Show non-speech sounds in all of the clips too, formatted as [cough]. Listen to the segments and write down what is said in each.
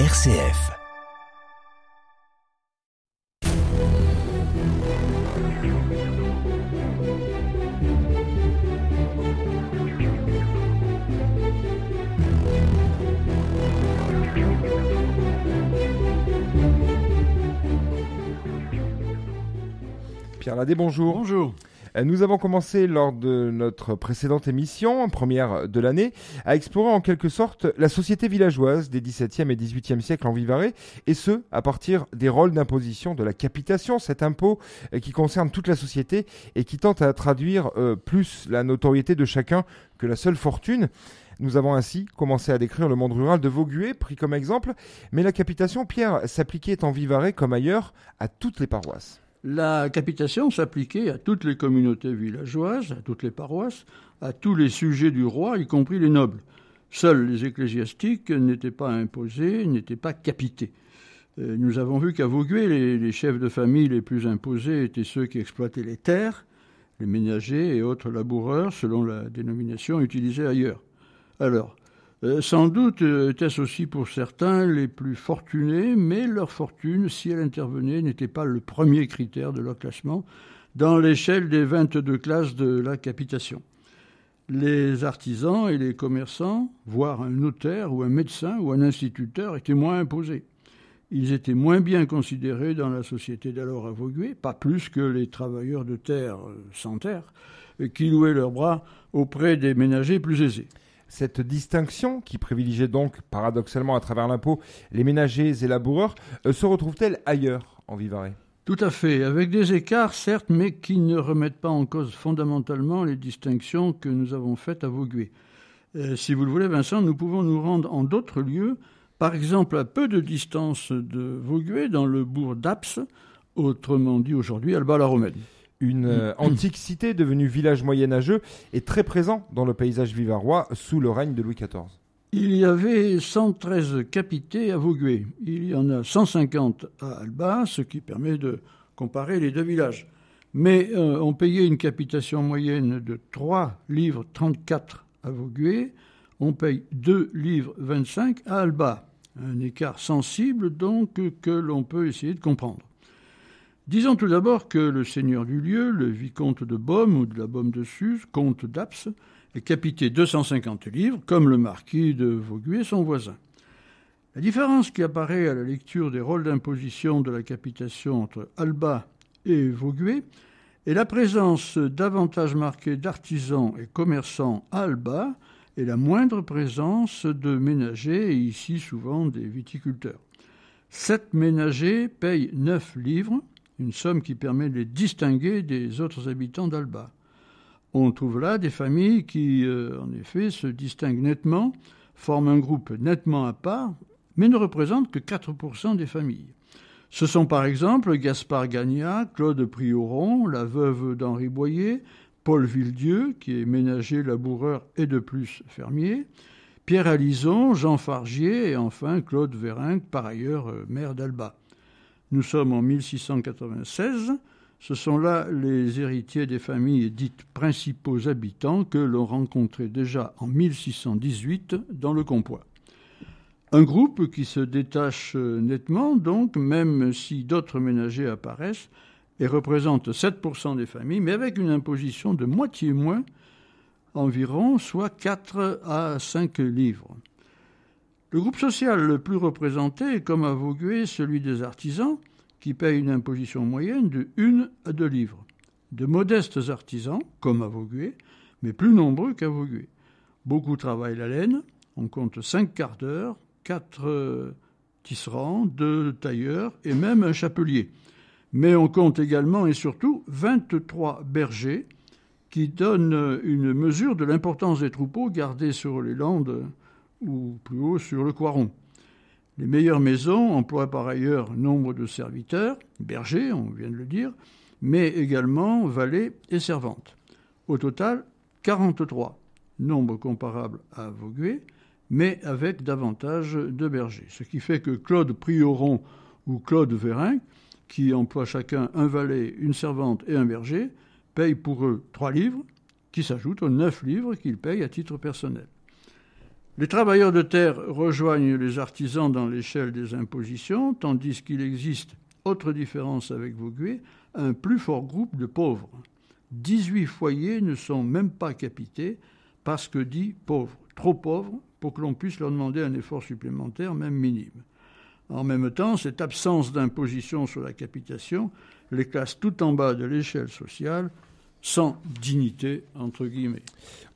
RCF. Pierre Ladé, bonjour. Bonjour. Euh, Nous avons commencé lors de notre précédente émission, première de l'année, à explorer en quelque sorte la société villageoise des XVIIe et XVIIIe siècles en Vivarais, et ce, à partir des rôles d'imposition de la capitation, cet impôt euh, qui concerne toute la société et qui tente à traduire euh, plus la notoriété de chacun que la seule fortune. Nous avons ainsi commencé à décrire le monde rural de Vauguet, pris comme exemple, mais la capitation, Pierre, s'appliquait en Vivarais comme ailleurs à toutes les paroisses. La capitation s'appliquait à toutes les communautés villageoises, à toutes les paroisses, à tous les sujets du roi, y compris les nobles. Seuls les ecclésiastiques n'étaient pas imposés, n'étaient pas capités. Euh, Nous avons vu qu'à Vauguet, les, les chefs de famille les plus imposés étaient ceux qui exploitaient les terres, les ménagers et autres laboureurs, selon la dénomination utilisée ailleurs. Alors, sans doute euh, étaient-ce aussi pour certains les plus fortunés, mais leur fortune, si elle intervenait, n'était pas le premier critère de leur classement dans l'échelle des 22 classes de la capitation. Les artisans et les commerçants, voire un notaire ou un médecin ou un instituteur, étaient moins imposés. Ils étaient moins bien considérés dans la société d'alors Vauguet, pas plus que les travailleurs de terre euh, sans terre, euh, qui louaient leurs bras auprès des ménagers plus aisés. Cette distinction, qui privilégiait donc paradoxalement à travers l'impôt les ménagers et laboureurs, euh, se retrouve-t-elle ailleurs en Vivarais? Tout à fait, avec des écarts certes, mais qui ne remettent pas en cause fondamentalement les distinctions que nous avons faites à Vauguet. Euh, si vous le voulez, Vincent, nous pouvons nous rendre en d'autres lieux, par exemple à peu de distance de Vauguet, dans le bourg d'Aps, autrement dit aujourd'hui Alba-la-Romaine. Une euh, [clears throat] antique cité devenue village moyenâgeux est très présent dans le paysage vivarois sous le règne de Louis XIV. Il y avait 113 capités à Vauguet. Il y en a 150 à Alba, ce qui permet de comparer les deux villages. Mais euh, on payait une capitation moyenne de 3 livres 34 à Vauguet. On paye 2 livres 25 à Alba. Un écart sensible donc que l'on peut essayer de comprendre. Disons tout d'abord que le seigneur du lieu, le vicomte de Baume ou de la Baume de Suse, comte d'Aps, est capité 250 livres, comme le marquis de Vauguet, son voisin. La différence qui apparaît à la lecture des rôles d'imposition de la capitation entre Alba et Vauguet est la présence davantage marquée d'artisans et commerçants à Alba et la moindre présence de ménagers, et ici souvent des viticulteurs. Sept ménagers payent 9 livres, une somme qui permet de les distinguer des autres habitants d'Alba. On trouve là des familles qui, euh, en effet, se distinguent nettement, forment un groupe nettement à part, mais ne représentent que 4% des familles. Ce sont par exemple Gaspard Gagnat, Claude Prioron, la veuve d'Henri Boyer, Paul Villedieu, qui est ménager, laboureur et de plus fermier, Pierre Alison, Jean Fargier et enfin Claude Vérin, par ailleurs euh, maire d'Alba. Nous sommes en 1696. Ce sont là les héritiers des familles dites principaux habitants que l'on rencontrait déjà en 1618 dans le Compois. Un groupe qui se détache nettement, donc, même si d'autres ménagers apparaissent, et représente 7% des familles, mais avec une imposition de moitié moins environ, soit 4 à 5 livres. Le groupe social le plus représenté est, comme à celui des artisans, qui payent une imposition moyenne de 1 à 2 livres. De modestes artisans, comme à mais plus nombreux qu'à Vauguet. Beaucoup travaillent la laine, on compte 5 quarts d'heure, 4 tisserands, 2 tailleurs et même un chapelier. Mais on compte également et surtout 23 bergers qui donnent une mesure de l'importance des troupeaux gardés sur les landes ou plus haut sur le Coiron. Les meilleures maisons emploient par ailleurs nombre de serviteurs, bergers, on vient de le dire, mais également valets et servantes. Au total, 43, nombre comparable à Vauguet, mais avec davantage de bergers. Ce qui fait que Claude Prioron ou Claude Vérin, qui emploient chacun un valet, une servante et un berger, payent pour eux trois livres, qui s'ajoutent aux neuf livres qu'ils payent à titre personnel. Les travailleurs de terre rejoignent les artisans dans l'échelle des impositions, tandis qu'il existe, autre différence avec Vaugué, un plus fort groupe de pauvres. 18 foyers ne sont même pas capités parce que dit pauvres, trop pauvres pour que l'on puisse leur demander un effort supplémentaire, même minime. En même temps, cette absence d'imposition sur la capitation les classe tout en bas de l'échelle sociale sans dignité, entre guillemets.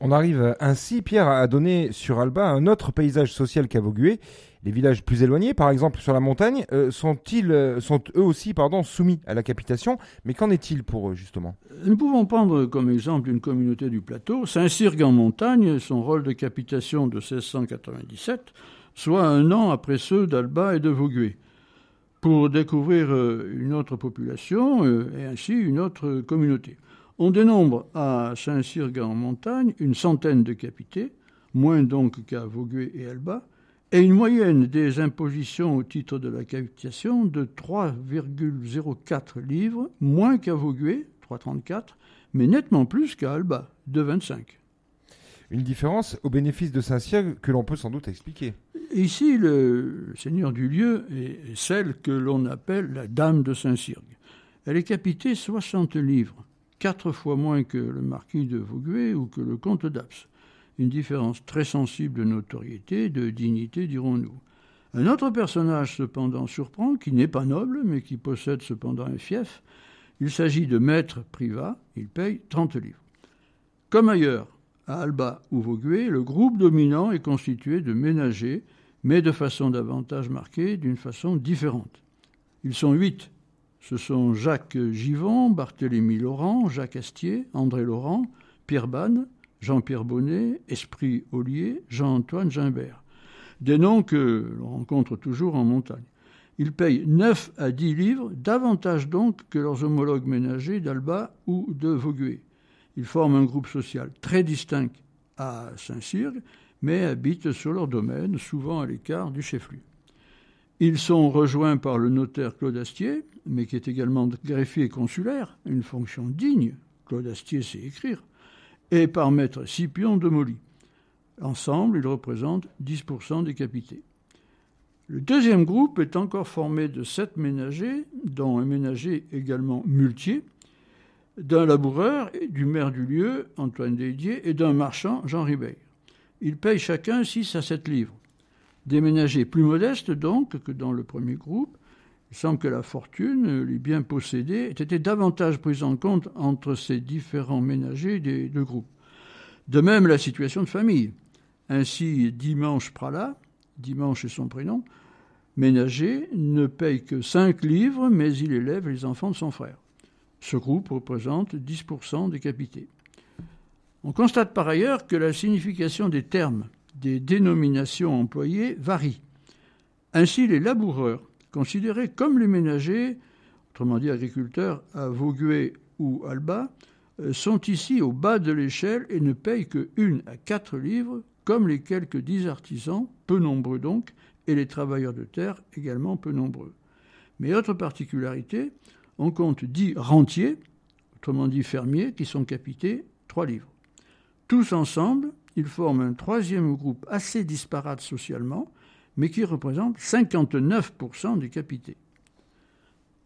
On arrive ainsi, Pierre, à donner sur Alba un autre paysage social qu'à Vaugué. Les villages plus éloignés, par exemple sur la montagne, euh, sont-ils, euh, sont eux aussi pardon, soumis à la capitation? Mais qu'en est-il pour eux, justement? Nous pouvons prendre comme exemple une communauté du plateau, Saint-Cyrgue en montagne, son rôle de capitation de 1697, soit un an après ceux d'Alba et de Vaugué, pour découvrir euh, une autre population et ainsi une autre communauté. On dénombre à Saint-Cyrgue en montagne une centaine de capités, moins donc qu'à Vaugué et Alba, et une moyenne des impositions au titre de la capitation de 3,04 livres, moins qu'à Vaugué, 3,34, mais nettement plus qu'à Alba, 2,25. Une différence au bénéfice de Saint-Cyrgue que l'on peut sans doute expliquer. Ici, le seigneur du lieu est celle que l'on appelle la Dame de Saint-Cyrgue. Elle est capitée 60 livres, quatre fois moins que le marquis de Vaugué ou que le comte d'Aps. Une différence très sensible de notoriété, de dignité, dirons-nous. Un autre personnage cependant surprend, qui n'est pas noble, mais qui possède cependant un fief. Il s'agit de maître privat, il paye 30 livres. Comme ailleurs, à Alba ou Vaugué, le groupe dominant est constitué de ménagers, mais de façon davantage marquée, d'une façon différente. Ils sont huit ce sont Jacques Givon, Barthélemy Laurent, Jacques Astier, André Laurent, Pierre Banne, Jean-Pierre Bonnet, Esprit Ollier, Jean-Antoine Gimbert. Des noms que l'on rencontre toujours en montagne. Ils payent 9 à 10 livres, davantage donc que leurs homologues ménagers d'Alba ou de Vaugué. Ils forment un groupe social très distinct à Saint-Cyrgue, mais habitent sur leur domaine, souvent à l'écart du chef-lieu. Ils sont rejoints par le notaire Claude Astier, mais qui est également greffier consulaire, une fonction digne, Claude Astier sait écrire, et par maître Scipion de Molly. Ensemble, ils représentent 10% des capités. Le deuxième groupe est encore formé de sept ménagers, dont un ménager également muletier, d'un laboureur, du maire du lieu, Antoine Dédier, et d'un marchand, Jean Ribeir. Ils payent chacun 6 à 7 livres. Des ménagers plus modestes donc que dans le premier groupe. Il semble que la fortune, les biens possédés, aient été davantage pris en compte entre ces différents ménagers des deux groupes. De même, la situation de famille. Ainsi, Dimanche Prala, Dimanche est son prénom, ménager, ne paye que 5 livres, mais il élève les enfants de son frère. Ce groupe représente 10% des capités. On constate par ailleurs que la signification des termes des dénominations employées varient. Ainsi, les laboureurs, considérés comme les ménagers, autrement dit agriculteurs à Vaugué ou Alba, euh, sont ici au bas de l'échelle et ne payent que une à quatre livres, comme les quelques dix artisans, peu nombreux donc, et les travailleurs de terre également peu nombreux. Mais autre particularité, on compte dix rentiers, autrement dit fermiers, qui sont capités trois livres. Tous ensemble, ils forment un troisième groupe assez disparate socialement, mais qui représente 59% des capités.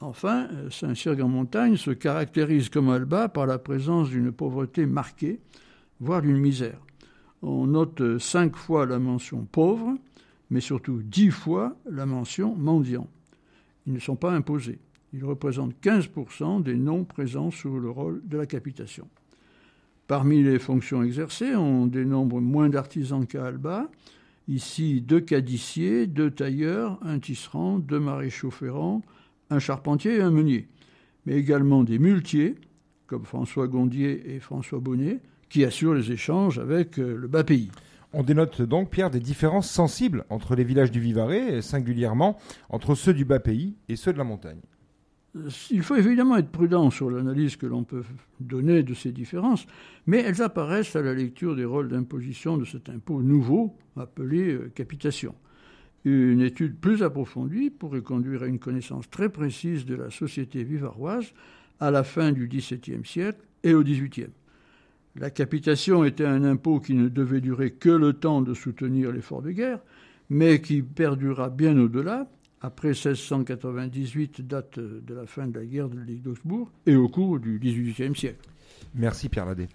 Enfin, euh, Saint-Cyrgue-en-Montagne se caractérise comme Alba par la présence d'une pauvreté marquée, voire d'une misère. On note cinq fois la mention pauvre, mais surtout dix fois la mention mendiant. Ils ne sont pas imposés. Ils représentent 15% des noms présents sous le rôle de la capitation. Parmi les fonctions exercées, on dénombre moins d'artisans qu'à Alba. Ici, deux cadissiers, deux tailleurs, un tisserand, deux maréchaux ferrants, un charpentier et un meunier. Mais également des muletiers, comme François Gondier et François Bonnet, qui assurent les échanges avec euh, le bas pays. On dénote donc, Pierre, des différences sensibles entre les villages du Vivarais, et singulièrement entre ceux du bas pays et ceux de la montagne. Il faut évidemment être prudent sur l'analyse que l'on peut donner de ces différences, mais elles apparaissent à la lecture des rôles d'imposition de cet impôt nouveau appelé euh, capitation. Une étude plus approfondie pourrait conduire à une connaissance très précise de la société vivaroise à la fin du XVIIe siècle et au XVIIIe. La capitation était un impôt qui ne devait durer que le temps de soutenir l'effort de guerre, mais qui perdura bien au-delà, après 1698, date de la fin de la guerre de Ligue d'Augsbourg, et au cours du XVIIIe siècle. Merci Pierre Ladet.